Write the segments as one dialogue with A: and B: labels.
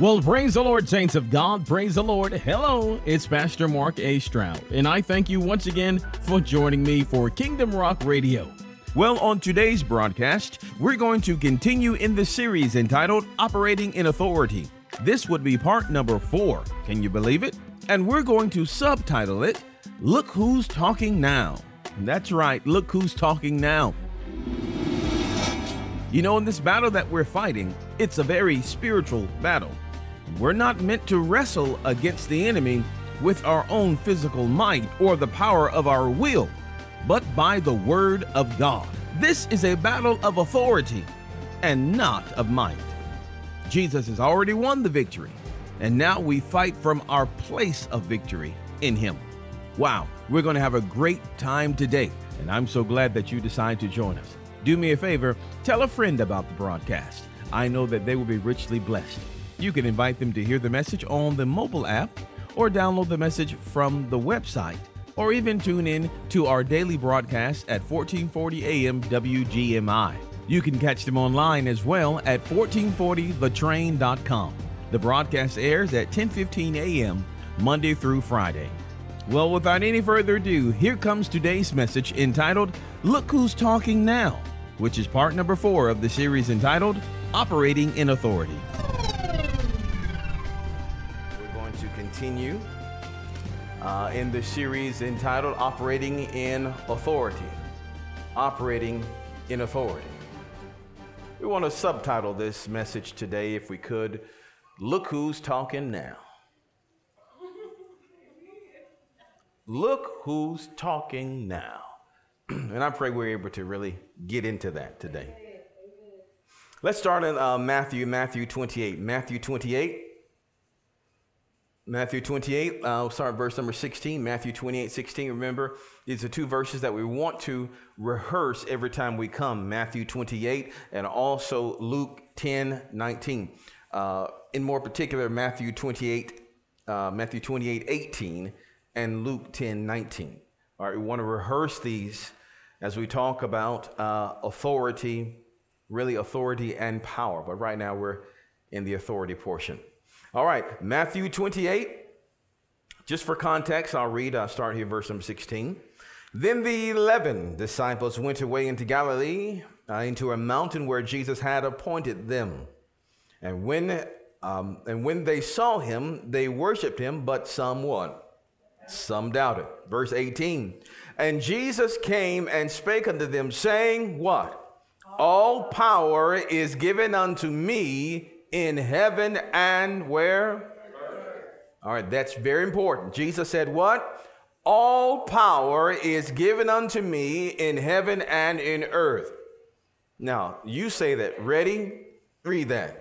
A: Well, praise the Lord, saints of God. Praise the Lord. Hello, it's Pastor Mark A. Stroud, and I thank you once again for joining me for Kingdom Rock Radio. Well, on today's broadcast, we're going to continue in the series entitled Operating in Authority. This would be part number four. Can you believe it? And we're going to subtitle it Look Who's Talking Now. That's right, look who's talking now. You know, in this battle that we're fighting, it's a very spiritual battle. We're not meant to wrestle against the enemy with our own physical might or the power of our will, but by the word of God. This is a battle of authority and not of might. Jesus has already won the victory, and now we fight from our place of victory in Him. Wow, we're going to have a great time today, and I'm so glad that you decided to join us. Do me a favor, tell a friend about the broadcast. I know that they will be richly blessed. You can invite them to hear the message on the mobile app or download the message from the website or even tune in to our daily broadcast at 1440 AM WGMI. You can catch them online as well at 1440thetrain.com. The broadcast airs at 10:15 a.m. Monday through Friday. Well, without any further ado, here comes today's message entitled Look Who's Talking Now, which is part number 4 of the series entitled Operating in Authority. Continue uh, in the series entitled Operating in Authority. Operating in Authority. We want to subtitle this message today, if we could Look Who's Talking Now. Look who's talking now. and I pray we're able to really get into that today. Let's start in uh, Matthew, Matthew 28. Matthew 28. Matthew 28, uh, will start verse number 16. Matthew 28, 16. Remember, these are two verses that we want to rehearse every time we come Matthew 28 and also Luke 10, 19. Uh, in more particular, Matthew 28, uh, Matthew 28, 18 and Luke 10, 19. All right, we want to rehearse these as we talk about uh, authority, really authority and power. But right now we're in the authority portion. All right, Matthew 28. Just for context, I'll read, I'll start here, verse number 16. Then the 11 disciples went away into Galilee, uh, into a mountain where Jesus had appointed them. And when, um, and when they saw him, they worshiped him, but some what? Some doubted. Verse 18. And Jesus came and spake unto them, saying, What? All power is given unto me in heaven and where? All right, that's very important. Jesus said, What? All power is given unto me in heaven and in earth. Now, you say that. Ready? Read that.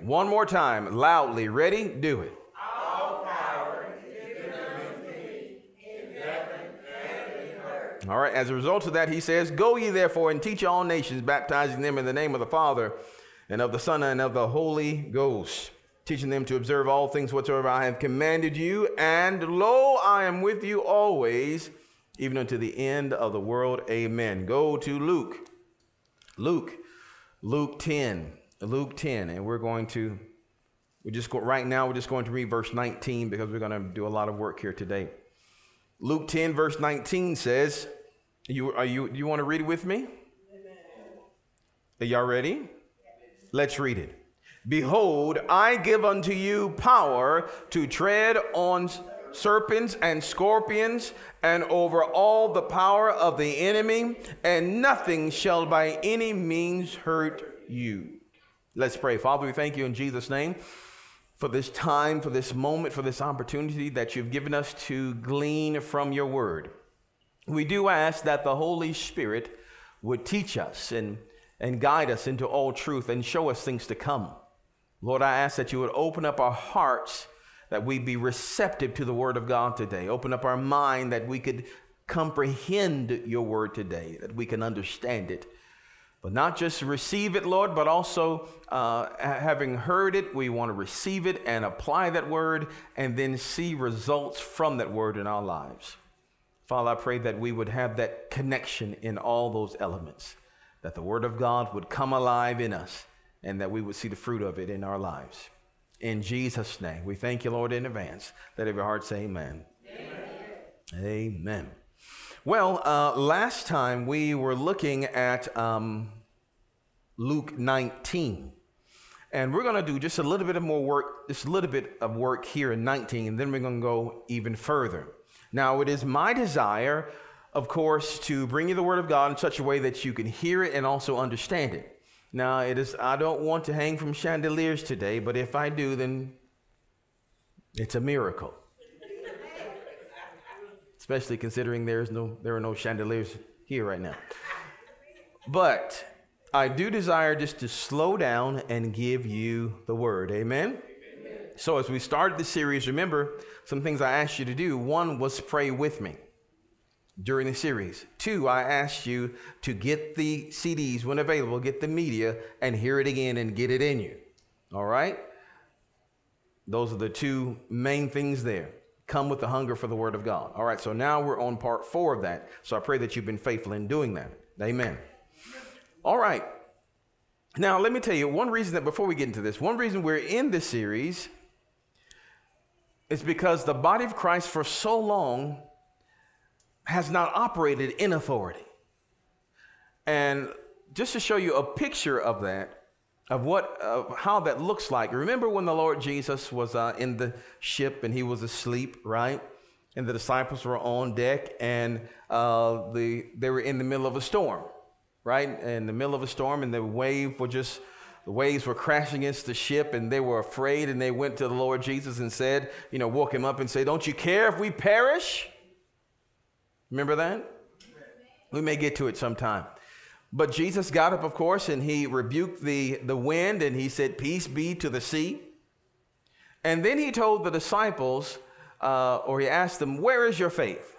A: One more time, loudly. Ready? Do it. All right, as a result of that, he says, Go ye therefore and teach all nations, baptizing them in the name of the Father and of the Son and of the Holy Ghost, teaching them to observe all things whatsoever I have commanded you. And lo, I am with you always, even unto the end of the world. Amen. Go to Luke. Luke, Luke 10. Luke 10. And we're going to, we just go, right now, we're just going to read verse 19 because we're going to do a lot of work here today. Luke 10, verse 19 says, you, are you, you want to read it with me? Are y'all ready? Let's read it. Behold, I give unto you power to tread on serpents and scorpions and over all the power of the enemy, and nothing shall by any means hurt you. Let's pray. Father, we thank you in Jesus' name for this time, for this moment, for this opportunity that you've given us to glean from your word. We do ask that the Holy Spirit would teach us and, and guide us into all truth and show us things to come. Lord, I ask that you would open up our hearts that we be receptive to the word of God today. Open up our mind that we could comprehend your word today, that we can understand it but not just receive it, Lord, but also uh, having heard it, we want to receive it and apply that word and then see results from that word in our lives. Father, I pray that we would have that connection in all those elements. that the Word of God would come alive in us and that we would see the fruit of it in our lives. In Jesus' name, we thank you, Lord, in advance. Let every heart say amen. Amen. amen. Well, uh, last time we were looking at um, Luke 19. And we're going to do just a little bit of more work, just a little bit of work here in 19, and then we're going to go even further. Now, it is my desire, of course, to bring you the Word of God in such a way that you can hear it and also understand it. Now, it is, I don't want to hang from chandeliers today, but if I do, then it's a miracle. Especially considering there's no, there are no chandeliers here right now. But I do desire just to slow down and give you the word. Amen? Amen? So, as we started the series, remember some things I asked you to do. One was pray with me during the series. Two, I asked you to get the CDs when available, get the media, and hear it again and get it in you. All right? Those are the two main things there. Come with the hunger for the Word of God. All right, so now we're on part four of that. So I pray that you've been faithful in doing that. Amen. All right. Now, let me tell you one reason that before we get into this, one reason we're in this series is because the body of Christ for so long has not operated in authority. And just to show you a picture of that, of what, of how that looks like. Remember when the Lord Jesus was uh, in the ship and he was asleep, right? And the disciples were on deck and uh, the, they were in the middle of a storm right? In the middle of a storm, and the wave were just the waves were crashing against the ship, and they were afraid, and they went to the Lord Jesus and said, you know, woke him up and said, Don't you care if we perish? Remember that? We may get to it sometime. But Jesus got up, of course, and he rebuked the, the wind and he said, Peace be to the sea. And then he told the disciples, uh, or he asked them, Where is your faith?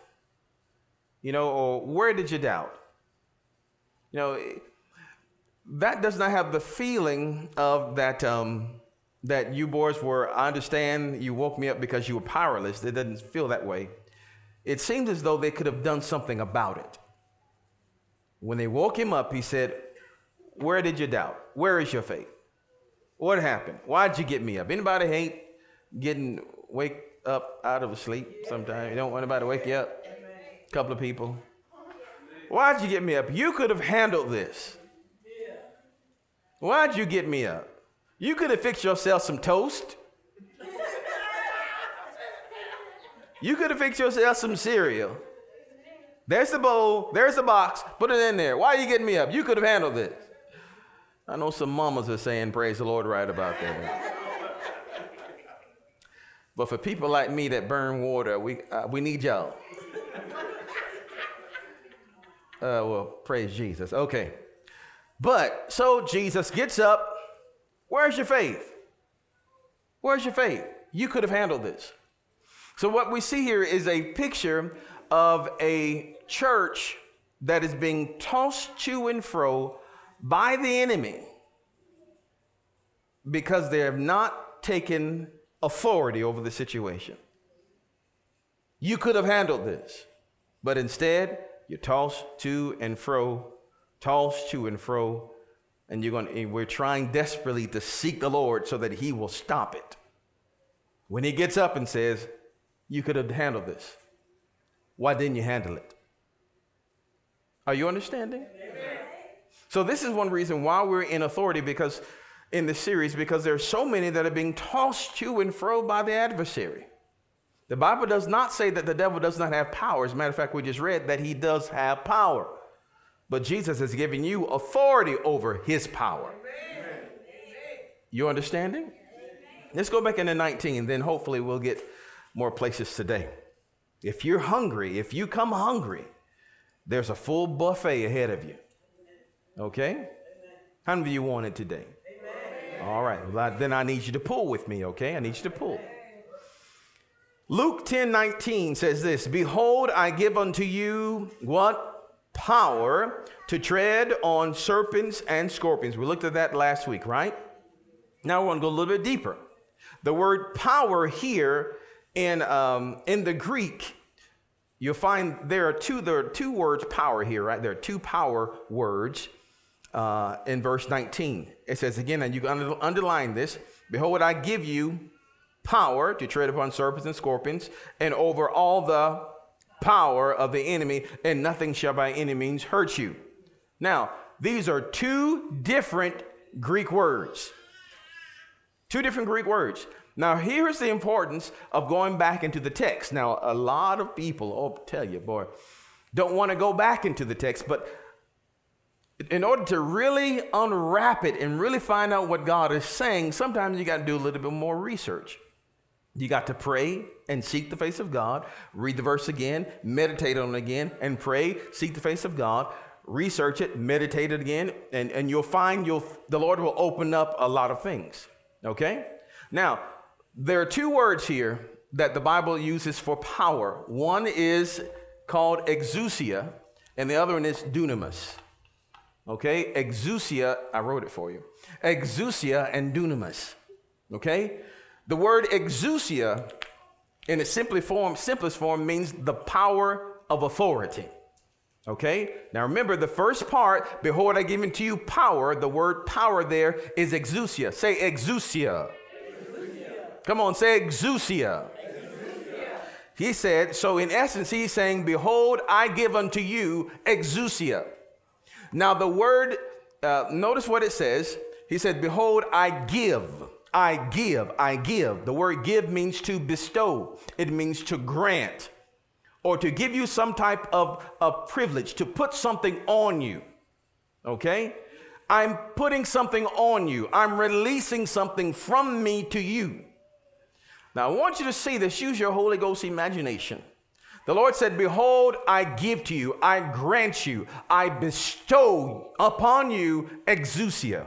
A: You know, or where did you doubt? You know, that does not have the feeling of that um, that you boys were. I understand you woke me up because you were powerless. It doesn't feel that way. It seems as though they could have done something about it. When they woke him up, he said, "Where did you doubt? Where is your faith? What happened? Why'd you get me up? Anybody hate getting wake up out of a sleep? Sometimes you don't want anybody to wake you up. A couple of people." Why'd you get me up? You could have handled this. Why'd you get me up? You could have fixed yourself some toast. You could have fixed yourself some cereal. There's the bowl, there's the box, put it in there. Why are you getting me up? You could have handled this. I know some mamas are saying praise the Lord right about that. but for people like me that burn water, we, uh, we need y'all. Uh, well, praise Jesus. Okay. But so Jesus gets up. Where's your faith? Where's your faith? You could have handled this. So, what we see here is a picture of a church that is being tossed to and fro by the enemy because they have not taken authority over the situation. You could have handled this, but instead, you're tossed to and fro, tossed to and fro, and you're going to, we're trying desperately to seek the Lord so that He will stop it. When He gets up and says, You could have handled this, why didn't you handle it? Are you understanding? Amen. So, this is one reason why we're in authority because in the series, because there are so many that are being tossed to and fro by the adversary. The Bible does not say that the devil does not have power. As a matter of fact, we just read that he does have power. But Jesus has given you authority over his power. Amen. You understanding? Let's go back into 19, then hopefully we'll get more places today. If you're hungry, if you come hungry, there's a full buffet ahead of you. Okay? How many of you want it today? All right. Well, then I need you to pull with me, okay? I need you to pull. Luke 10 19 says this Behold, I give unto you what? Power to tread on serpents and scorpions. We looked at that last week, right? Now we're going to go a little bit deeper. The word power here in, um, in the Greek, you'll find there are two there are two words power here, right? There are two power words. uh, in verse 19. It says again, and you can underline this Behold, I give you power to tread upon serpents and scorpions, and over all the power of the enemy, and nothing shall by any means hurt you. Now, these are two different Greek words. Two different Greek words. Now, here's the importance of going back into the text. Now, a lot of people, oh, tell you, boy, don't want to go back into the text, but in order to really unwrap it and really find out what God is saying, sometimes you got to do a little bit more research. You got to pray and seek the face of God, read the verse again, meditate on it again, and pray, seek the face of God, research it, meditate it again, and, and you'll find you'll the Lord will open up a lot of things. Okay? Now, there are two words here that the Bible uses for power. One is called exousia, and the other one is dunamis. Okay? Exousia, I wrote it for you. Exousia and dunamis. Okay? The word exousia in its simply form, simplest form means the power of authority. Okay? Now remember the first part, behold, I give unto you power. The word power there is exousia. Say exousia. Come on, say exousia. exousia. He said, so in essence, he's saying, Behold, I give unto you exousia. Now the word, uh, notice what it says. He said, Behold, I give. I give, I give. The word give means to bestow, it means to grant or to give you some type of, of privilege, to put something on you. Okay? I'm putting something on you, I'm releasing something from me to you. Now, I want you to see this. Use your Holy Ghost imagination. The Lord said, Behold, I give to you, I grant you, I bestow upon you exousia.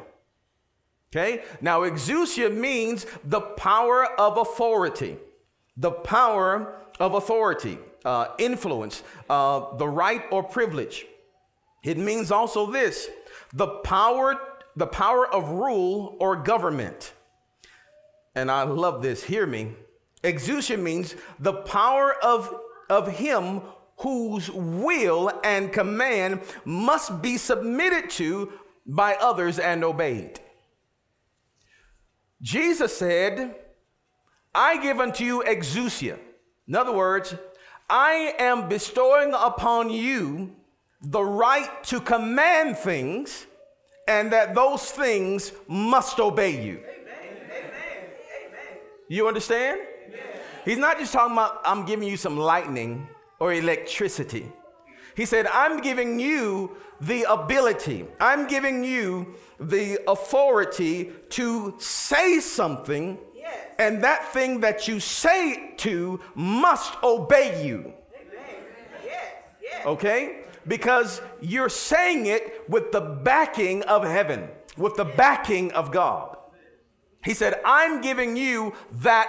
A: Okay? Now, exousia means the power of authority. The power of authority, uh, influence, uh, the right or privilege. It means also this the power, the power of rule or government. And I love this, hear me. Exousia means the power of, of him whose will and command must be submitted to by others and obeyed. Jesus said, I give unto you exousia. In other words, I am bestowing upon you the right to command things and that those things must obey you. You understand? He's not just talking about, I'm giving you some lightning or electricity. He said, I'm giving you the ability, I'm giving you the authority to say something, yes. and that thing that you say to must obey you. Yes. Yes. Okay? Because you're saying it with the backing of heaven, with the backing of God. He said, I'm giving you that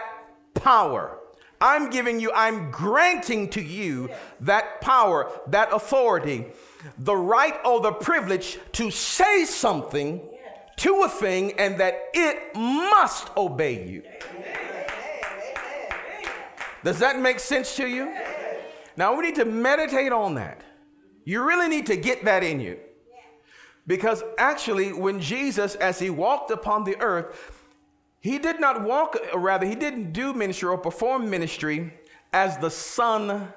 A: power. I'm giving you, I'm granting to you that power, that authority, the right or the privilege to say something to a thing and that it must obey you. Does that make sense to you? Now we need to meditate on that. You really need to get that in you. Because actually, when Jesus, as he walked upon the earth, he did not walk, or rather, he didn't do ministry or perform ministry as the Son,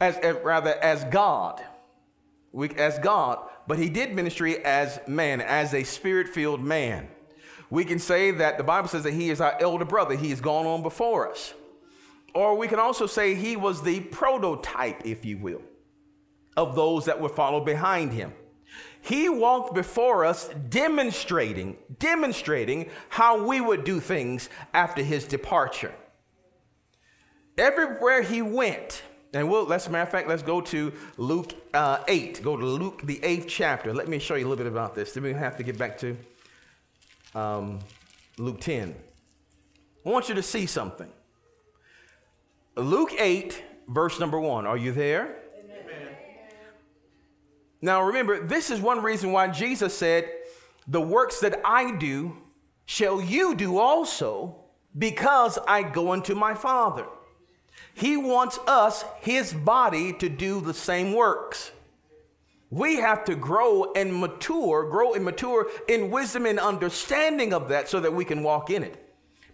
A: as, as rather as God, we, as God, but he did ministry as man, as a spirit-filled man. We can say that the Bible says that he is our elder brother. He has gone on before us. Or we can also say he was the prototype, if you will, of those that would follow behind him. He walked before us demonstrating, demonstrating how we would do things after his departure. Everywhere he went, and we'll, let's, matter of fact, let's go to Luke uh, 8. Go to Luke, the eighth chapter. Let me show you a little bit about this. Then we have to get back to um, Luke 10. I want you to see something. Luke 8, verse number 1. Are you there? Now remember, this is one reason why Jesus said, The works that I do shall you do also, because I go unto my Father. He wants us, his body, to do the same works. We have to grow and mature, grow and mature in wisdom and understanding of that so that we can walk in it.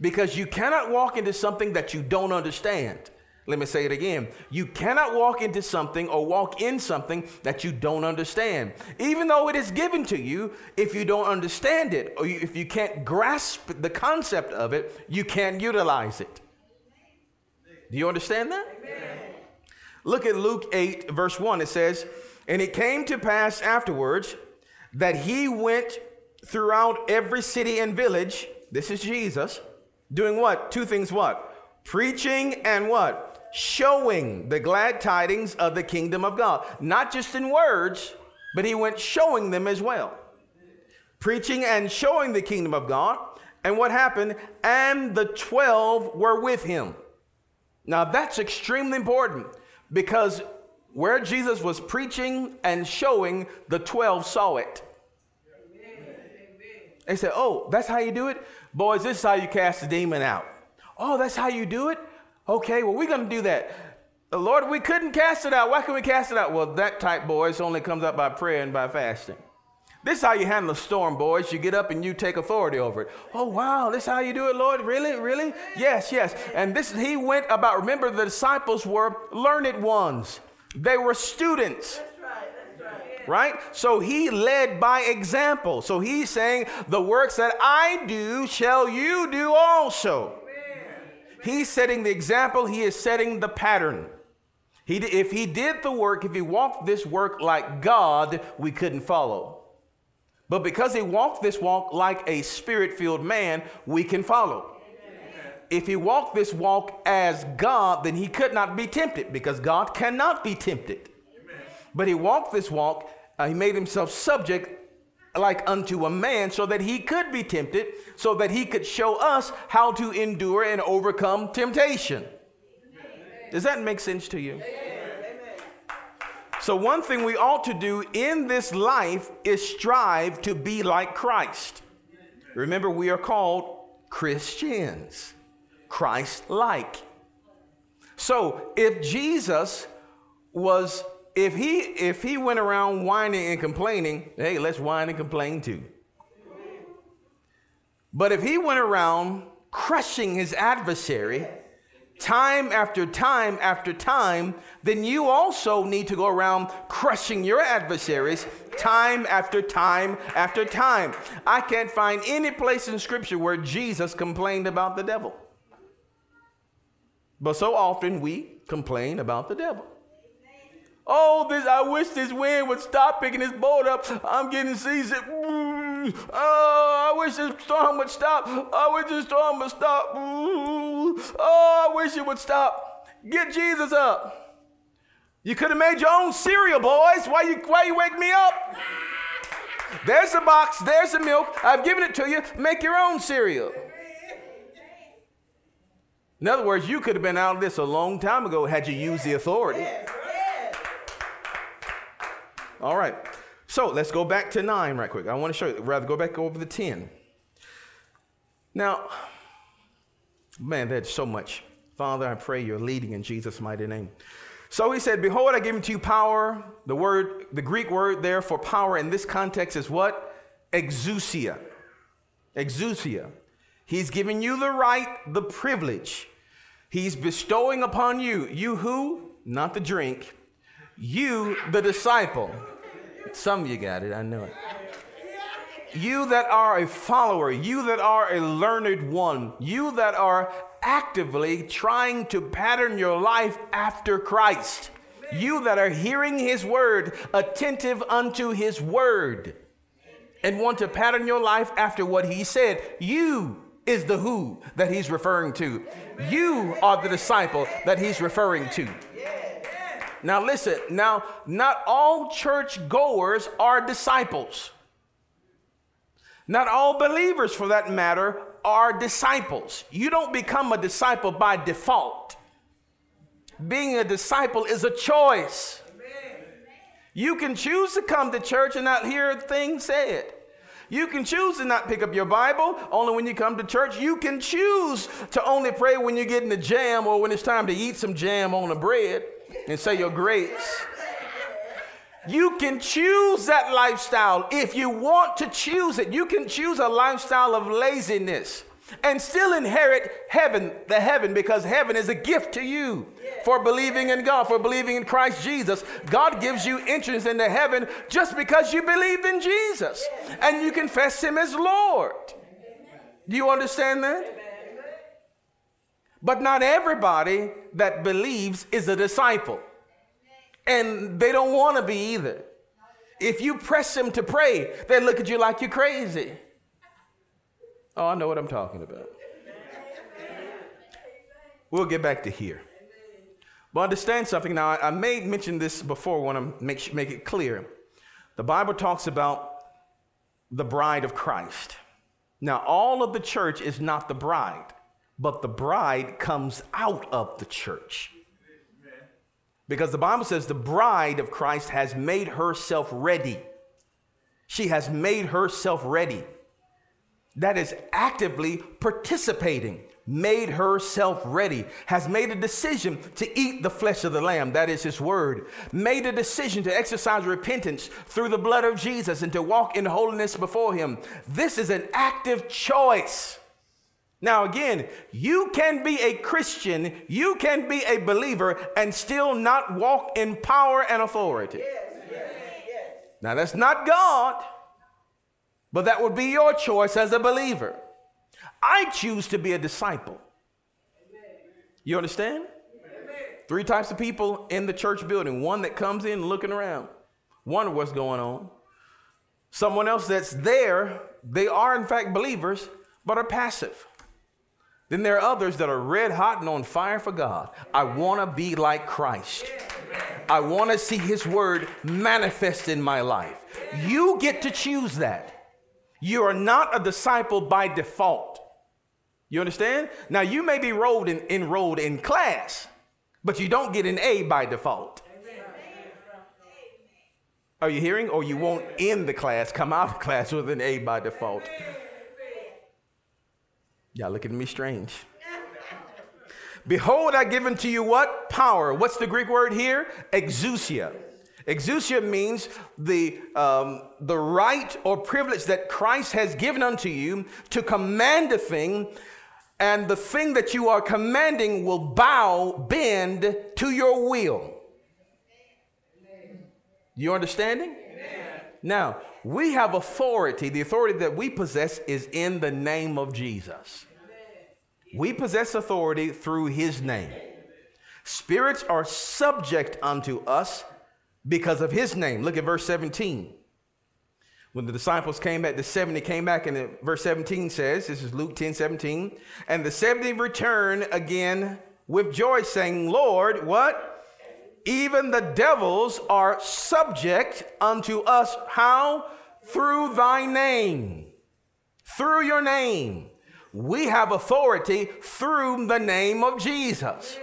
A: Because you cannot walk into something that you don't understand. Let me say it again. You cannot walk into something or walk in something that you don't understand. Even though it is given to you, if you don't understand it or if you can't grasp the concept of it, you can't utilize it. Do you understand that? Amen. Look at Luke 8, verse 1. It says, And it came to pass afterwards that he went throughout every city and village. This is Jesus. Doing what? Two things what? Preaching and what? Showing the glad tidings of the kingdom of God. Not just in words, but he went showing them as well. Preaching and showing the kingdom of God. And what happened? And the 12 were with him. Now that's extremely important because where Jesus was preaching and showing, the 12 saw it. They said, Oh, that's how you do it? Boys, this is how you cast the demon out. Oh, that's how you do it? Okay, well, we're going to do that. Uh, Lord, we couldn't cast it out. Why can we cast it out? Well, that type, boys, only comes out by prayer and by fasting. This is how you handle a storm, boys. You get up and you take authority over it. Oh, wow, this is how you do it, Lord? Really? Really? Yes, yes. And this, he went about, remember, the disciples were learned ones, they were students. Right? So he led by example. So he's saying, The works that I do shall you do also. He's setting the example, he is setting the pattern. He, if he did the work, if he walked this work like God, we couldn't follow. But because he walked this walk like a spirit filled man, we can follow. Amen. If he walked this walk as God, then he could not be tempted because God cannot be tempted. Amen. But he walked this walk, uh, he made himself subject like unto a man so that he could be tempted, so that he could show us how to endure and overcome temptation. Does that make sense to you? So, one thing we ought to do in this life is strive to be like Christ. Remember, we are called Christians, Christ like. So, if Jesus was if he if he went around whining and complaining, hey, let's whine and complain too. But if he went around crushing his adversary time after time after time, then you also need to go around crushing your adversaries time after time after time. I can't find any place in scripture where Jesus complained about the devil. But so often we complain about the devil. Oh, this! I wish this wind would stop picking this boat up. I'm getting seasick. Mm. Oh, I wish this storm would stop. I wish this storm would stop. Mm. Oh, I wish it would stop. Get Jesus up. You could have made your own cereal, boys. Why you why you wake me up? There's the box. There's the milk. I've given it to you. Make your own cereal. In other words, you could have been out of this a long time ago had you used the authority. All right. So let's go back to nine right quick. I want to show you, rather go back over the 10. Now, man, there's so much. Father, I pray you're leading in Jesus' mighty name. So he said, Behold, I give to you power. The word, the Greek word there for power in this context is what? Exousia. Exousia. He's giving you the right, the privilege. He's bestowing upon you. You who? Not the drink. You, the disciple. Some of you got it, I know it. You that are a follower, you that are a learned one, you that are actively trying to pattern your life after Christ, you that are hearing his word, attentive unto his word, and want to pattern your life after what he said, you is the who that he's referring to. You are the disciple that he's referring to. Now, listen, now, not all church goers are disciples. Not all believers, for that matter, are disciples. You don't become a disciple by default. Being a disciple is a choice. You can choose to come to church and not hear things said. You can choose to not pick up your Bible only when you come to church. You can choose to only pray when you get in the jam or when it's time to eat some jam on the bread and say your grace. You can choose that lifestyle if you want to choose it. You can choose a lifestyle of laziness and still inherit heaven, the heaven, because heaven is a gift to you for believing in God, for believing in Christ Jesus. God gives you entrance into heaven just because you believe in Jesus and you confess Him as Lord. Do you understand that? But not everybody that believes is a disciple. And they don't want to be either. If you press them to pray, they look at you like you're crazy. Oh, I know what I'm talking about. We'll get back to here. But understand something. Now, I, may mention this before. I want to make, make it clear. The Bible talks about the bride of Christ. Now, all of the church is not the bride, but the bride comes out of the church. Because the Bible says the bride of Christ has made herself ready. She has made herself ready. That is actively participating, made herself ready, has made a decision to eat the flesh of the Lamb, that is His word, made a decision to exercise repentance through the blood of Jesus and to walk in holiness before Him. This is an active choice. Now, again, you can be a Christian, you can be a believer, and still not walk in power and authority. Yes, yes, yes. Now, that's not God, but that would be your choice as a believer. I choose to be a disciple. You understand? Three types of people in the church building one that comes in looking around, wonder what's going on. Someone else that's there, they are in fact believers, but are passive. Then there are others that are red hot and on fire for God. I want to be like Christ. I want to see his word manifest in my life. You get to choose that. You are not a disciple by default. You understand? Now you may be enrolled in, enrolled in class, but you don't get an A by default. Are you hearing? Or you won't end the class, come out of class with an A by default. Y'all looking at me strange. Behold, I give unto you what? Power. What's the Greek word here? Exousia. Exousia means the, um, the right or privilege that Christ has given unto you to command a thing, and the thing that you are commanding will bow, bend to your will. You understanding? Amen. Now, we have authority. The authority that we possess is in the name of Jesus. We possess authority through his name. Spirits are subject unto us because of his name. Look at verse 17. When the disciples came back, the 70 came back, and verse 17 says, This is Luke 10 17. And the 70 returned again with joy, saying, Lord, what? Even the devils are subject unto us. How? Through thy name. Through your name. We have authority through the name of Jesus.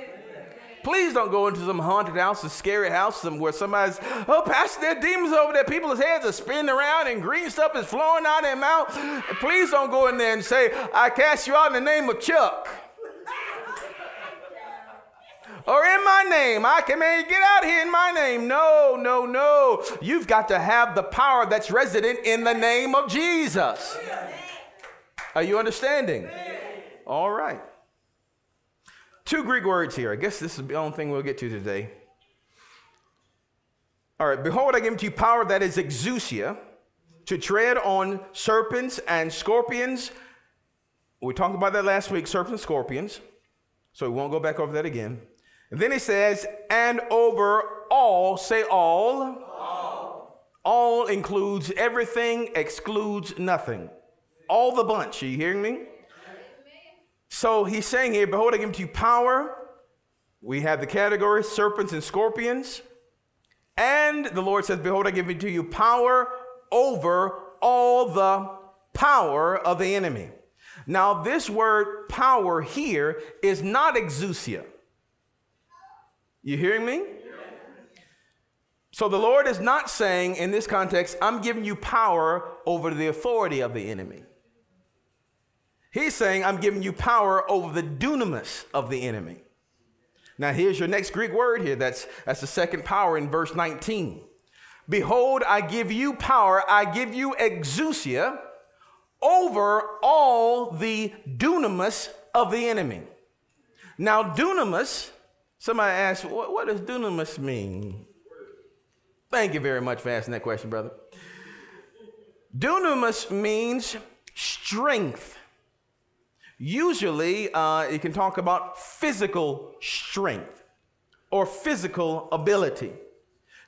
A: Please don't go into some haunted house, a scary house where somebody's, oh, Pastor, there demons over there. People's heads are spinning around and green stuff is flowing out of their mouth. Please don't go in there and say, I cast you out in the name of Chuck or in my name. I command you, get out here in my name. No, no, no. You've got to have the power that's resident in the name of Jesus. Are you understanding? All right. Two Greek words here. I guess this is the only thing we'll get to today. All right. Behold, I give to you power that is exousia to tread on serpents and scorpions. We talked about that last week, serpents and scorpions. So we won't go back over that again. Then he says, and over all, say all. All, all includes everything, excludes nothing. All the bunch. Are you hearing me? So he's saying here, Behold, I give to you power. We have the categories serpents and scorpions. And the Lord says, Behold, I give to you power over all the power of the enemy. Now, this word power here is not exousia. You hearing me? So the Lord is not saying in this context, I'm giving you power over the authority of the enemy. He's saying, I'm giving you power over the dunamis of the enemy. Now, here's your next Greek word here. That's, that's the second power in verse 19. Behold, I give you power, I give you exousia over all the dunamis of the enemy. Now, dunamis, somebody asked, what, what does dunamis mean? Thank you very much for asking that question, brother. Dunamis means strength. Usually, uh, it can talk about physical strength or physical ability.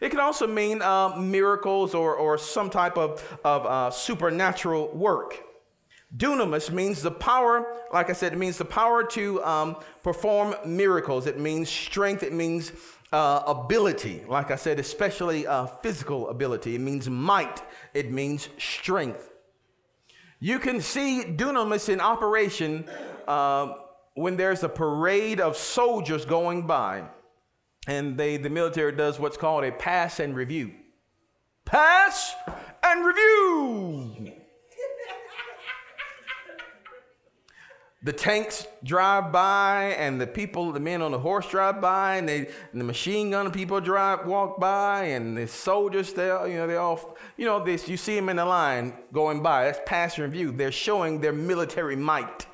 A: It can also mean uh, miracles or, or some type of, of uh, supernatural work. Dunamis means the power, like I said, it means the power to um, perform miracles. It means strength. It means uh, ability, like I said, especially uh, physical ability. It means might. It means strength. You can see dunamis in operation uh, when there's a parade of soldiers going by, and they, the military does what's called a pass and review. Pass and review. The tanks drive by and the people the men on the horse drive by and, they, and the machine gun people drive walk by and the soldiers they you know they all you know this you see them in the line going by. That's passing review they're showing their military might.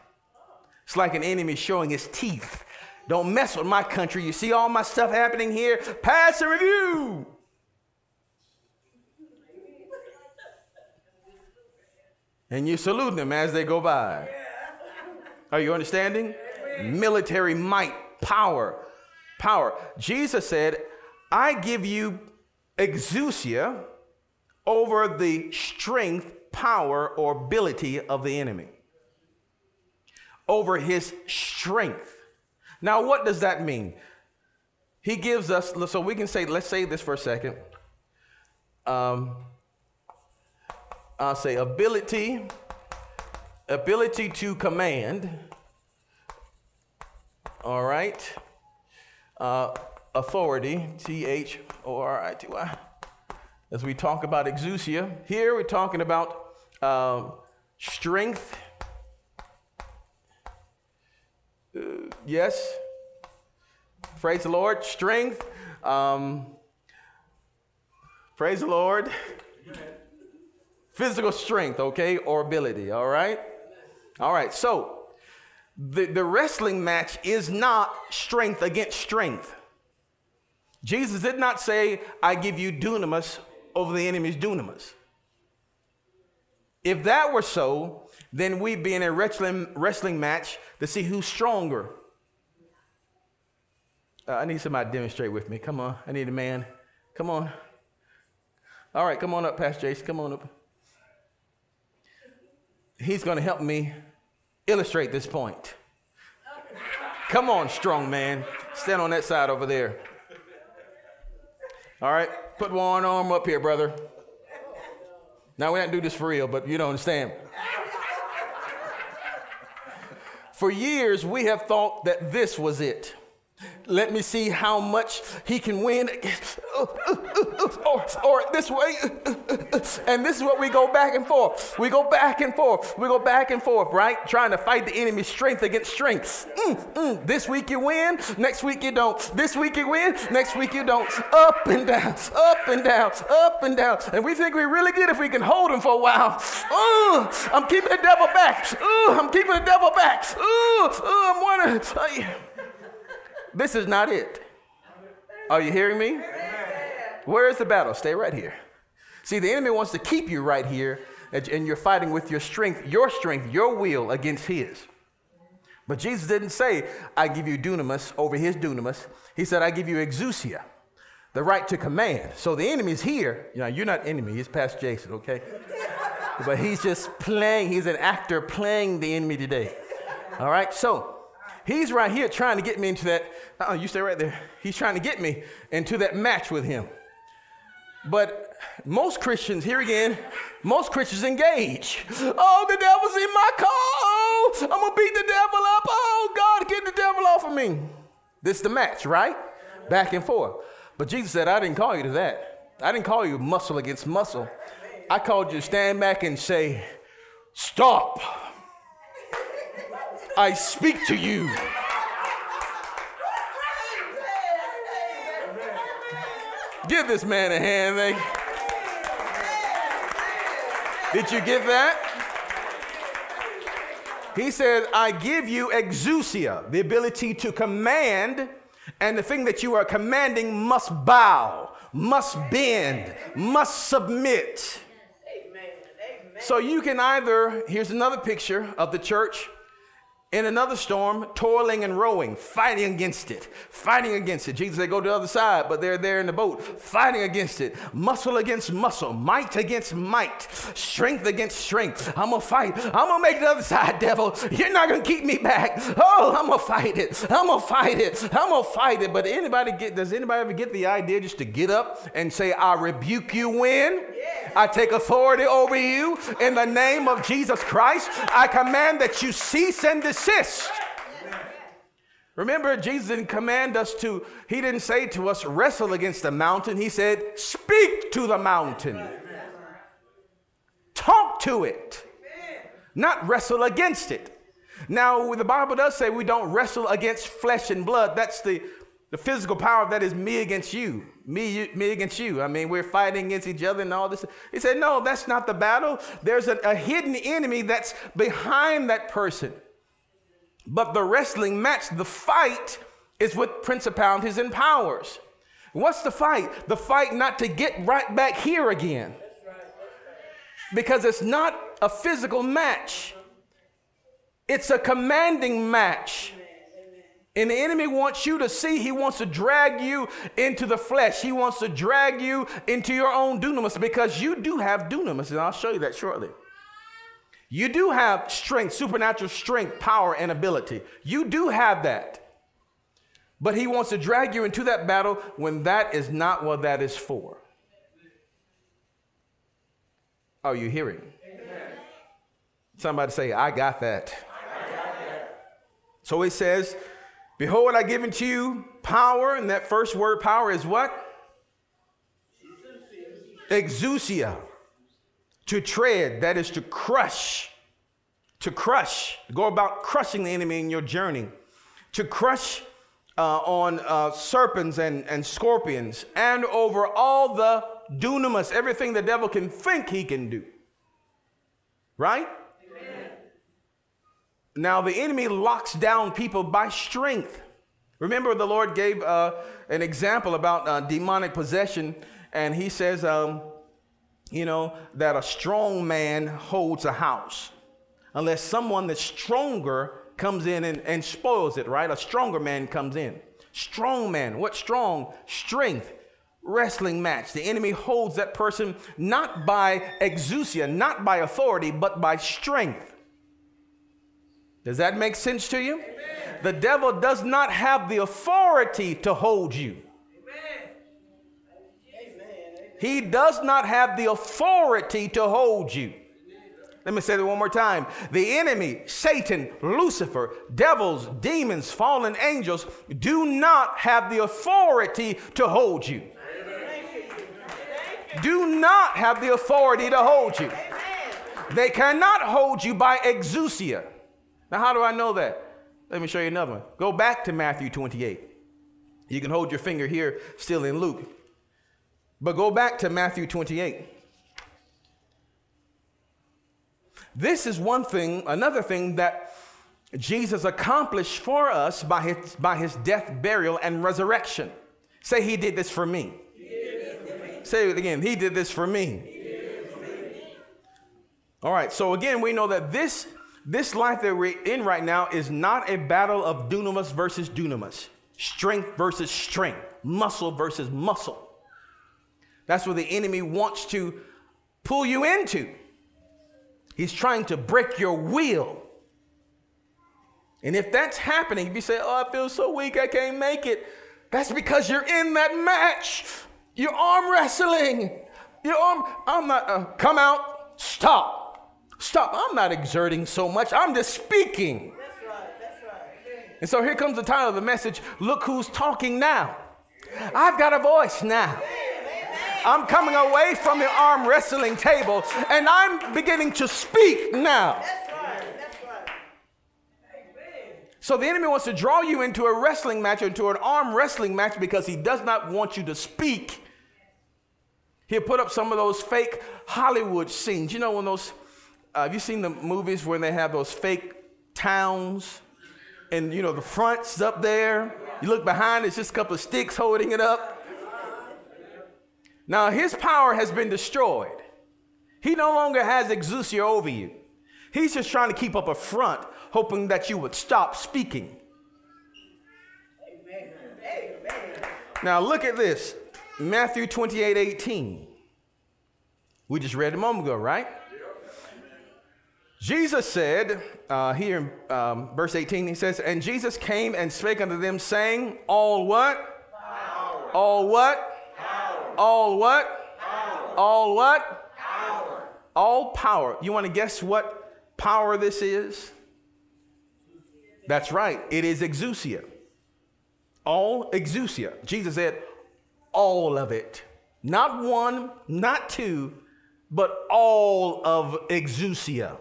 A: It's like an enemy showing his teeth. Don't mess with my country. You see all my stuff happening here? Pass and review and you salute them as they go by are you understanding? Military might, power, power. Jesus said, I give you exousia over the strength, power, or ability of the enemy. Over his strength. Now, what does that mean? He gives us, so we can say, let's say this for a second. Um, I'll say ability ability to command, all right, uh, authority, T H O R I T Y. As we talk about exousia, here we're talking about um, strength. Uh, yes, praise the Lord, strength. Um, praise the Lord. Physical strength, okay, or ability, all right? All right, so the, the wrestling match is not strength against strength. Jesus did not say, I give you dunamis over the enemy's dunamis. If that were so, then we'd be in a wrestling, wrestling match to see who's stronger. Uh, I need somebody to demonstrate with me. Come on. I need a man. Come on. All right, come on up, Pastor Jason. Come on up. He's going to help me illustrate this point. Come on, strong man. Stand on that side over there. All right, put one arm up here, brother. Now, we don't do this for real, but you don't understand. For years, we have thought that this was it. Let me see how much he can win. Or, or this way. And this is what we go back and forth. We go back and forth. We go back and forth, right? Trying to fight the enemy's strength against strength. Mm, mm. This week you win, next week you don't. This week you win, next week you don't. Up and down, up and down, up and down. And we think we're really good if we can hold him for a while. Ooh, I'm keeping the devil back. Ooh, I'm keeping the devil back. Ooh, ooh I'm wondering. This is not it. Are you hearing me? Where is the battle? Stay right here. See, the enemy wants to keep you right here, and you're fighting with your strength, your strength, your will against his. But Jesus didn't say, I give you dunamis over his dunamis. He said, I give you exousia, the right to command. So the enemy's here. You know, you're not enemy, he's Pastor Jason, okay? but he's just playing, he's an actor playing the enemy today. All right, so He's right here trying to get me into that. Oh, you stay right there. He's trying to get me into that match with him. But most Christians, here again, most Christians engage. Oh, the devil's in my car. Oh, I'm going to beat the devil up. Oh, God, get the devil off of me. This is the match, right? Back and forth. But Jesus said, I didn't call you to that. I didn't call you muscle against muscle. I called you to stand back and say, Stop. I speak to you. Give this man a hand. Thank Did you get that? He said, I give you exousia, the ability to command, and the thing that you are commanding must bow, must bend, must submit. So you can either, here's another picture of the church in another storm, toiling and rowing, fighting against it, fighting against it. Jesus they Go to the other side, but they're there in the boat, fighting against it. Muscle against muscle, might against might, strength against strength. I'm gonna fight. I'm gonna make the other side, devil. You're not gonna keep me back. Oh, I'm gonna fight it. I'm gonna fight it. I'm gonna fight it. But anybody get, does anybody ever get the idea just to get up and say, I rebuke you when? I take authority over you in the name of Jesus Christ. I command that you cease and Remember, Jesus didn't command us to, he didn't say to us, wrestle against the mountain. He said, speak to the mountain, talk to it, not wrestle against it. Now, the Bible does say we don't wrestle against flesh and blood. That's the, the physical power that is me against you, me, me against you. I mean, we're fighting against each other and all this. He said, no, that's not the battle. There's a, a hidden enemy that's behind that person. But the wrestling match, the fight, is with principalities and powers. What's the fight? The fight not to get right back here again. Because it's not a physical match, it's a commanding match. And the enemy wants you to see, he wants to drag you into the flesh. He wants to drag you into your own dunamis because you do have dunamis, and I'll show you that shortly. You do have strength, supernatural strength, power, and ability. You do have that. But he wants to drag you into that battle when that is not what that is for. Are you hearing? Amen. Somebody say, I got that. I got that. So he says, Behold, I give unto you power, and that first word power is what? Exousia to tread, that is to crush, to crush, go about crushing the enemy in your journey, to crush uh, on uh, serpents and, and scorpions, and over all the dunamis, everything the devil can think he can do. Right? Amen. Now, the enemy locks down people by strength. Remember, the Lord gave uh, an example about uh, demonic possession, and he says, um, you know, that a strong man holds a house unless someone that's stronger comes in and, and spoils it, right? A stronger man comes in. Strong man. What strong? Strength. Wrestling match. The enemy holds that person not by exousia, not by authority, but by strength. Does that make sense to you? Amen. The devil does not have the authority to hold you. He does not have the authority to hold you. Let me say that one more time. The enemy, Satan, Lucifer, devils, demons, fallen angels do not have the authority to hold you. Do not have the authority to hold you. They cannot hold you by exousia. Now, how do I know that? Let me show you another one. Go back to Matthew 28. You can hold your finger here, still in Luke. But go back to Matthew 28. This is one thing, another thing that Jesus accomplished for us by his, by his death, burial, and resurrection. Say, He did this for me. Say it again. He did this for me. For me. All right. So again, we know that this this life that we're in right now is not a battle of dunamis versus dunamis, strength versus strength, muscle versus muscle. That's what the enemy wants to pull you into. He's trying to break your will. And if that's happening, if you say, Oh, I feel so weak, I can't make it, that's because you're in that match. You're arm wrestling. Your arm, I'm not, uh, come out, stop. Stop. I'm not exerting so much, I'm just speaking. That's right, that's right. And so here comes the title of the message Look Who's Talking Now. I've got a voice now. I'm coming away from the arm wrestling table and I'm beginning to speak now. That's right. That's right. So the enemy wants to draw you into a wrestling match, or into an arm wrestling match, because he does not want you to speak. He'll put up some of those fake Hollywood scenes. You know, when those, uh, have you seen the movies where they have those fake towns and, you know, the front's up there? You look behind, it's just a couple of sticks holding it up. Now, his power has been destroyed. He no longer has exousia over you. He's just trying to keep up a front, hoping that you would stop speaking. Amen. Amen. Now, look at this. Matthew 28 18. We just read a moment ago, right? Jesus said, uh, here in um, verse 18, he says, And Jesus came and spake unto them, saying, All what? Power. All what? All what? Power. All what? Power. All power. You want to guess what power this is? That's right. It is exousia. All exousia. Jesus said, all of it. Not one, not two, but all of exousia.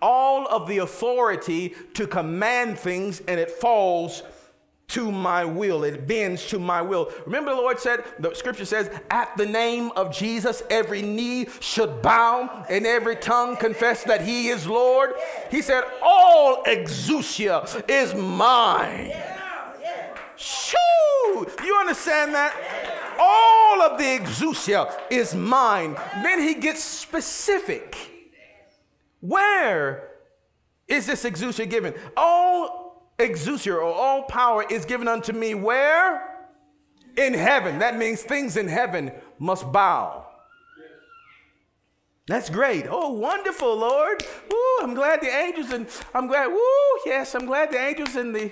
A: All of the authority to command things, and it falls to my will. It bends to my will. Remember, the Lord said, the scripture says, at the name of Jesus, every knee should bow and every tongue confess that he is Lord. He said, all exousia is mine. Shoo! You understand that? All of the exousia is mine. Then he gets specific. Where is this exousia given? All exousia or all power is given unto me where? In heaven. That means things in heaven must bow. That's great. Oh, wonderful, Lord. Woo, I'm glad the angels and I'm glad, woo, yes, I'm glad the angels and the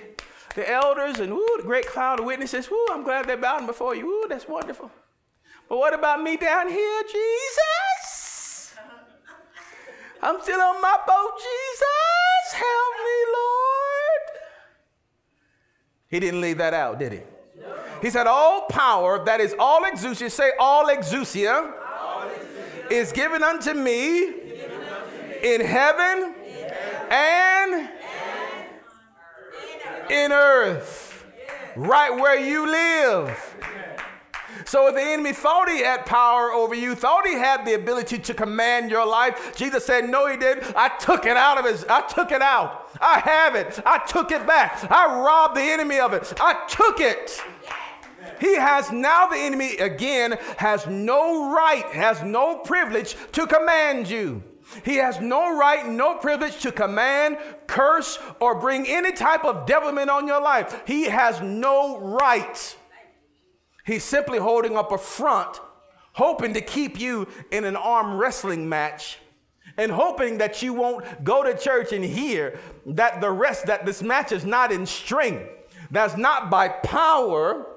A: the elders and woo, the great cloud of witnesses. Woo, I'm glad they're bowing before you. Woo, that's wonderful. But what about me down here, Jesus? I'm still on my boat, Jesus. Help me, Lord. He didn't leave that out, did he? He said, All power, that is all exousia, say all exousia, all exousia. is given unto me, given unto me. in heaven, in heaven. and in earth, right where you live. So if the enemy thought he had power over you, thought he had the ability to command your life, Jesus said, No, he didn't. I took it out of his, I took it out. I have it. I took it back. I robbed the enemy of it. I took it. He has now the enemy again has no right, has no privilege to command you. He has no right, no privilege to command, curse, or bring any type of devilment on your life. He has no right. He's simply holding up a front, hoping to keep you in an arm wrestling match and hoping that you won't go to church and hear that the rest that this match is not in strength. That's not by power,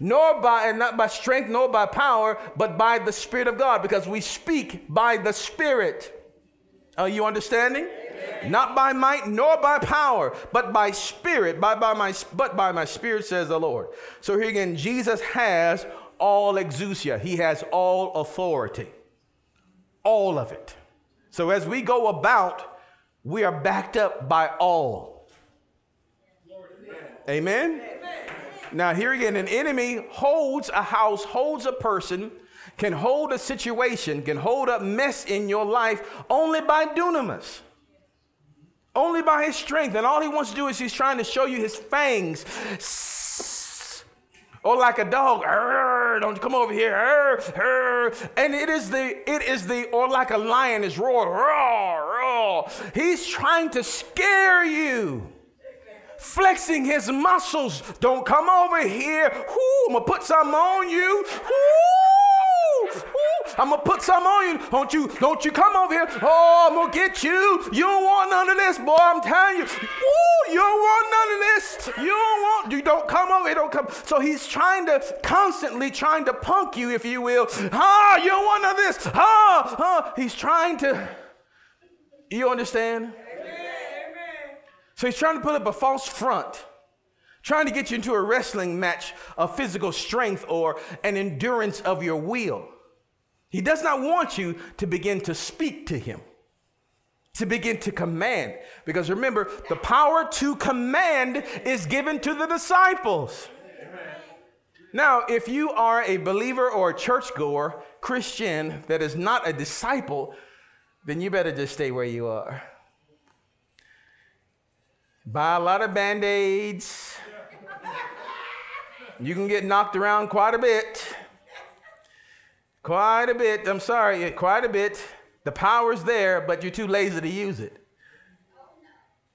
A: nor by and not by strength, nor by power, but by the Spirit of God, because we speak by the Spirit. Are you understanding? Not by might nor by power, but by spirit, by, by my but by my spirit, says the Lord. So here again, Jesus has all exousia. He has all authority. All of it. So as we go about, we are backed up by all. Amen? Amen? Now, here again, an enemy holds a house, holds a person can hold a situation, can hold a mess in your life only by dunamis. Only by his strength. And all he wants to do is he's trying to show you his fangs. Or like a dog, don't come over here. And it is the, it is the, or like a lion is roaring, roar, roar. He's trying to scare you flexing his muscles. Don't come over here. I'm gonna put something on you. I'm gonna put some on you. Don't you, don't you come over here. Oh, I'm gonna get you. You don't want none of this, boy. I'm telling you. Woo, you don't want none of this. You don't want, you don't come over here, don't come. So he's trying to constantly trying to punk you, if you will. Ah, you don't want none of this. Ah, ah. He's trying to. You understand? Amen. So he's trying to put up a false front trying to get you into a wrestling match of physical strength or an endurance of your will. He does not want you to begin to speak to him, to begin to command. Because remember, the power to command is given to the disciples. Now, if you are a believer or a churchgoer, Christian that is not a disciple, then you better just stay where you are. Buy a lot of band aids. You can get knocked around quite a bit. Quite a bit. I'm sorry, quite a bit. The power's there, but you're too lazy to use it.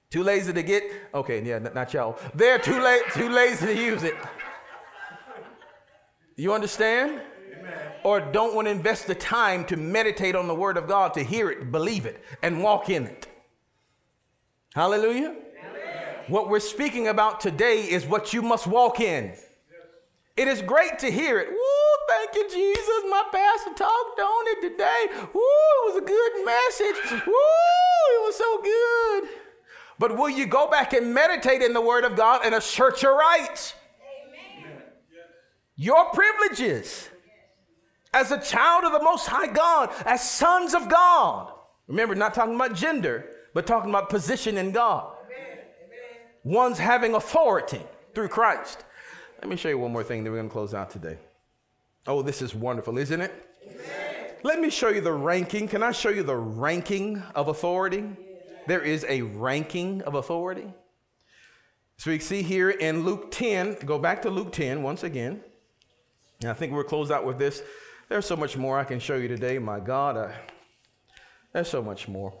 A: Too lazy to get, okay, yeah, not y'all. They're too, late, too lazy to use it. You understand? Amen. Or don't want to invest the time to meditate on the Word of God, to hear it, believe it, and walk in it. Hallelujah. Amen. What we're speaking about today is what you must walk in. It is great to hear it. Woo, thank you, Jesus. My pastor talked on it today. Woo, it was a good message. Woo, it was so good. But will you go back and meditate in the Word of God and assert your rights? your privileges as a child of the Most High God, as sons of God. Remember, not talking about gender, but talking about position in God. Amen. One's having authority through Christ. Let me show you one more thing that we're going to close out today. Oh, this is wonderful, isn't it? Amen. Let me show you the ranking. Can I show you the ranking of authority? There is a ranking of authority. So we see here in Luke 10, go back to Luke 10 once again. And I think we'll close out with this. There's so much more I can show you today. My God, I, there's so much more.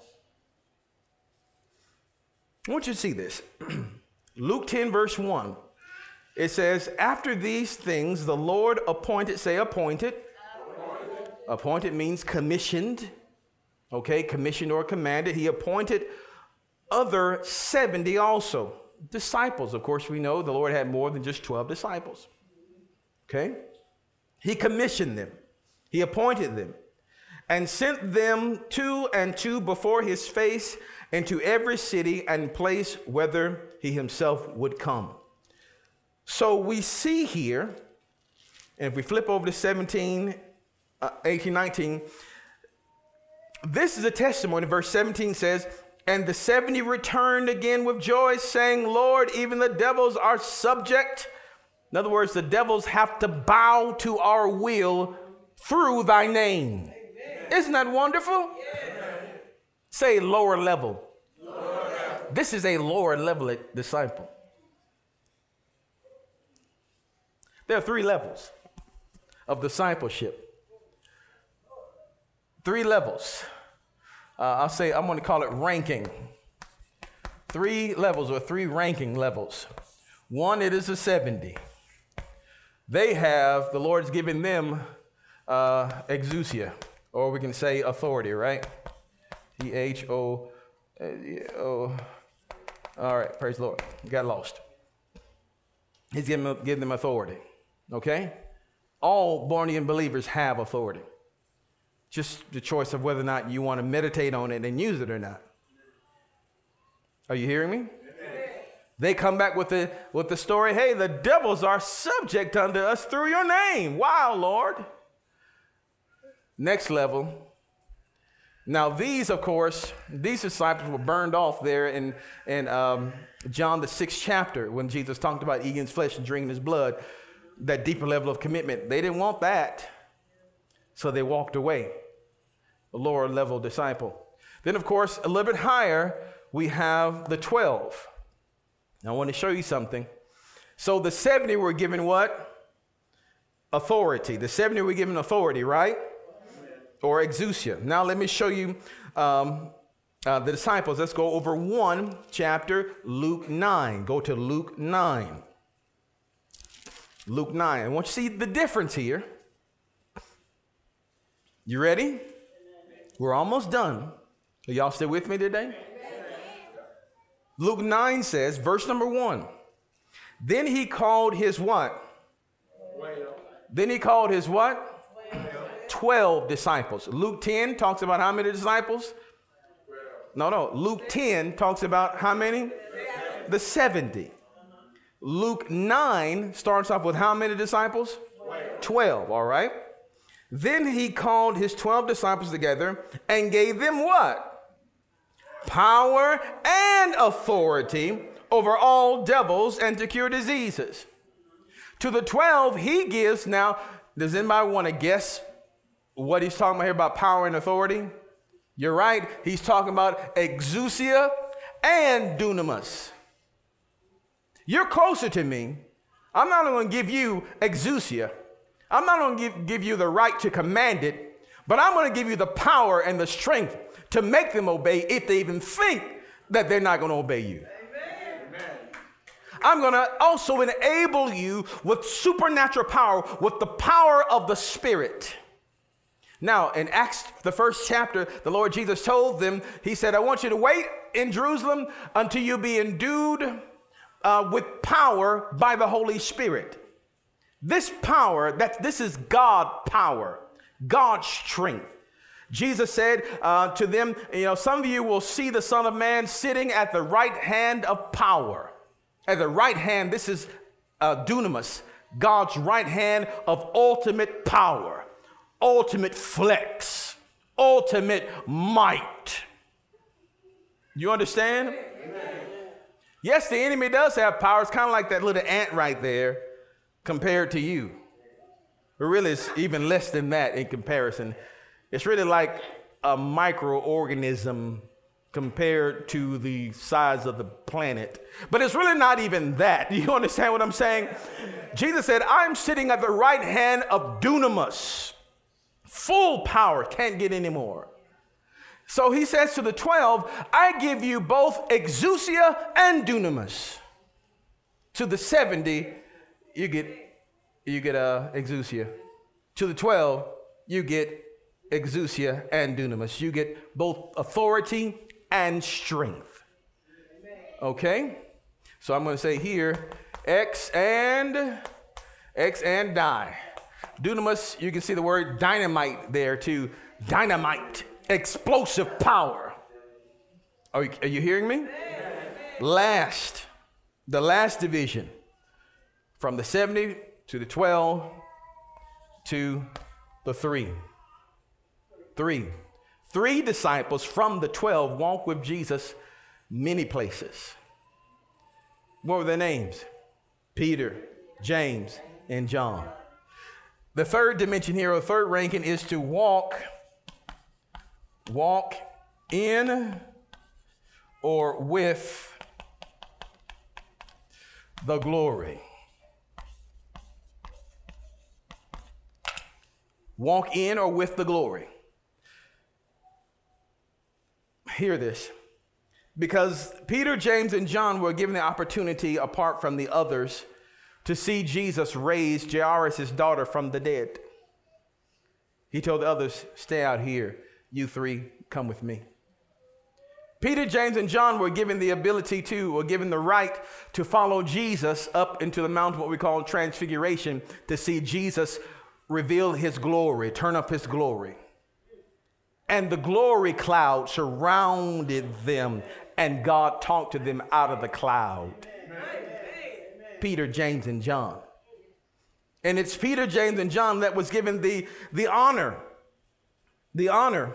A: I want you to see this. Luke 10, verse 1. It says, After these things, the Lord appointed, say appointed. Appointed, appointed means commissioned. Okay, commissioned or commanded. He appointed other 70 also. Disciples, of course, we know the Lord had more than just 12 disciples. Okay? He commissioned them, he appointed them, and sent them two and two before his face into every city and place whither he himself would come. So we see here, and if we flip over to 17, uh, 18, 19, this is a testimony. Verse 17 says, And the 70 returned again with joy, saying, Lord, even the devils are subject in other words, the devils have to bow to our will through thy name. Amen. Isn't that wonderful? Say lower level. lower level. This is a lower level disciple. There are three levels of discipleship. Three levels. Uh, I'll say, I'm going to call it ranking. Three levels or three ranking levels. One, it is a 70. They have, the Lord's given them uh, exousia, or we can say authority, right? T H O O. All right, praise the Lord. Got lost. He's given them, given them authority, okay? All born again believers have authority. Just the choice of whether or not you want to meditate on it and use it or not. Are you hearing me? They come back with the, with the story hey, the devils are subject unto us through your name. Wow, Lord. Next level. Now, these, of course, these disciples were burned off there in, in um, John, the sixth chapter, when Jesus talked about eating his flesh and drinking his blood, that deeper level of commitment. They didn't want that, so they walked away. A lower level disciple. Then, of course, a little bit higher, we have the 12. Now, I want to show you something. So the 70 were given what? Authority. The 70 were given authority, right? Or exousia. Now, let me show you um, uh, the disciples. Let's go over one chapter, Luke 9. Go to Luke 9. Luke 9. I want you to see the difference here. You ready? We're almost done. Are y'all still with me today? Luke 9 says, verse number one, then he called his what? Then he called his what? Twelve. Twelve disciples. Luke 10 talks about how many disciples? No, no. Luke 10 talks about how many? The 70. Luke 9 starts off with how many disciples? 12, all right? Then he called his 12 disciples together and gave them what? power and authority over all devils and to cure diseases. To the 12, he gives now, does anybody want to guess what he's talking about here about power and authority? You're right. He's talking about exousia and dunamis. You're closer to me. I'm not going to give you exousia. I'm not going to give, give you the right to command it, but I'm going to give you the power and the strength to make them obey if they even think that they're not going to obey you. I'm going to also enable you with supernatural power, with the power of the Spirit. Now, in Acts, the first chapter, the Lord Jesus told them, He said, I want you to wait in Jerusalem until you be endued uh, with power by the Holy Spirit. This power, that this is God power, God's strength. Jesus said uh, to them, You know, some of you will see the Son of Man sitting at the right hand of power. At the right hand, this is uh, dunamis, God's right hand of ultimate power, ultimate flex, ultimate might. You understand? Amen. Yes, the enemy does have power. It's kind of like that little ant right there compared to you. But really, it's even less than that in comparison. It's really like a microorganism compared to the size of the planet. But it's really not even that. Do you understand what I'm saying? Jesus said, I'm sitting at the right hand of dunamis. Full power, can't get any more. So he says to the 12, I give you both exousia and dunamis. To the 70, you get you get uh, exousia. To the 12, you get exousia and dunamis. You get both authority and strength. Okay? So I'm going to say here X and X and die. Dunamis, you can see the word dynamite there too. Dynamite, explosive power. Are you, are you hearing me? Last, the last division from the 70 to the 12 to the 3. Three. Three disciples from the 12 walked with Jesus many places. What were their names? Peter, James, and John. The third dimension here, or third ranking, is to walk, walk in or with the glory. Walk in or with the glory hear this. Because Peter, James, and John were given the opportunity, apart from the others, to see Jesus raise Jairus' daughter from the dead. He told the others, Stay out here. You three, come with me. Peter, James, and John were given the ability to, were given the right to follow Jesus up into the mountain, what we call transfiguration, to see Jesus reveal his glory, turn up his glory and the glory cloud surrounded them, and God talked to them out of the cloud. Peter, James, and John. And it's Peter, James, and John that was given the, the honor, the honor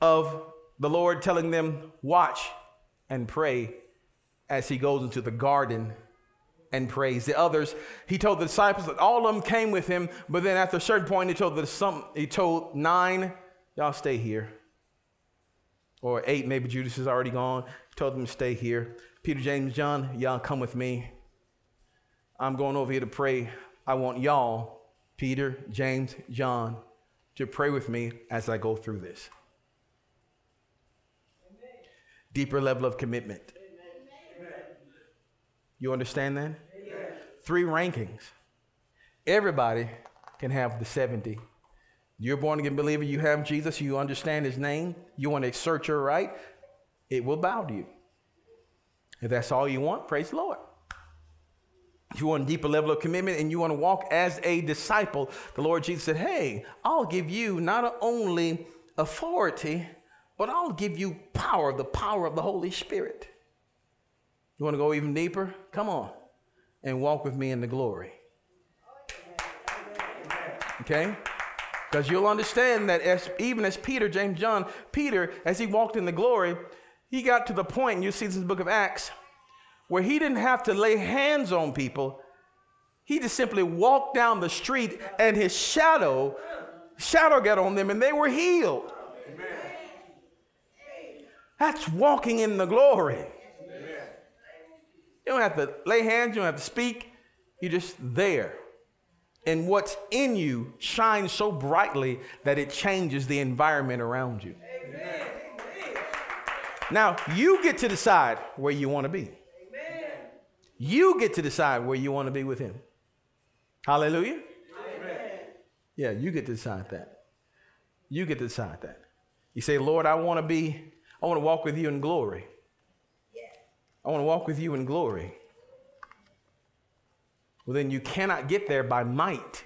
A: of the Lord telling them, watch and pray as he goes into the garden and prays. The others, he told the disciples that all of them came with him, but then after a certain point, he told the some, he told nine Y'all stay here. Or eight, maybe Judas is already gone. Told them to stay here. Peter, James, John, y'all come with me. I'm going over here to pray. I want y'all, Peter, James, John, to pray with me as I go through this. Amen. Deeper level of commitment. Amen. You understand that? Three rankings. Everybody can have the 70 you're born again believer, you have Jesus, you understand his name, you want to exert your right, it will bow to you. If that's all you want, praise the Lord. You want a deeper level of commitment and you want to walk as a disciple, the Lord Jesus said, Hey, I'll give you not only authority, but I'll give you power, the power of the Holy Spirit. You want to go even deeper? Come on and walk with me in the glory. Okay? Because you'll understand that as even as Peter, James, John, Peter, as he walked in the glory, he got to the point, and you see this in the book of Acts, where he didn't have to lay hands on people. He just simply walked down the street and his shadow, shadow got on them and they were healed. That's walking in the glory. You don't have to lay hands, you don't have to speak. You're just there. And what's in you shines so brightly that it changes the environment around you. Now, you get to decide where you want to be. You get to decide where you want to be with Him. Hallelujah. Yeah, you get to decide that. You get to decide that. You say, Lord, I want to be, I want to walk with you in glory. I want to walk with you in glory. Well, then you cannot get there by might.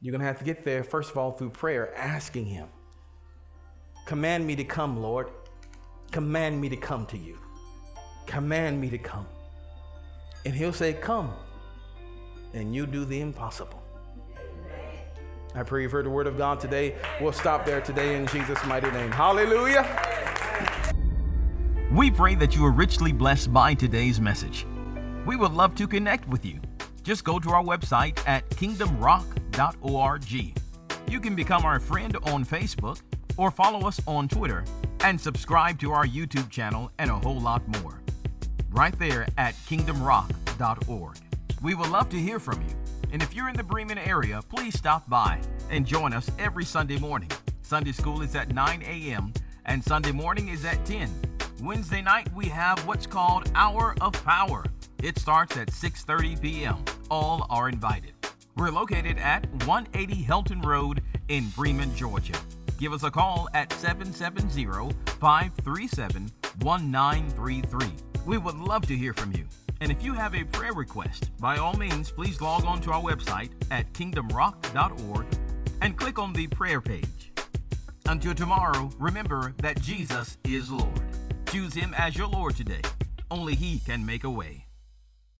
A: You're going to have to get there, first of all, through prayer, asking Him. Command me to come, Lord. Command me to come to you. Command me to come. And He'll say, Come. And you do the impossible. I pray you've heard the word of God today. We'll stop there today in Jesus' mighty name. Hallelujah.
B: We pray that you are richly blessed by today's message. We would love to connect with you. Just go to our website at kingdomrock.org. You can become our friend on Facebook or follow us on Twitter and subscribe to our YouTube channel and a whole lot more. Right there at kingdomrock.org. We would love to hear from you. And if you're in the Bremen area, please stop by and join us every Sunday morning. Sunday school is at 9 a.m. and Sunday morning is at 10. Wednesday night we have what's called Hour of Power. It starts at 6:30 p.m. All are invited. We're located at 180 Helton Road in Bremen, Georgia. Give us a call at 770-537-1933. We would love to hear from you. And if you have a prayer request, by all means, please log on to our website at kingdomrock.org and click on the prayer page. Until tomorrow, remember that Jesus is Lord. Choose Him as your Lord today. Only He can make a way.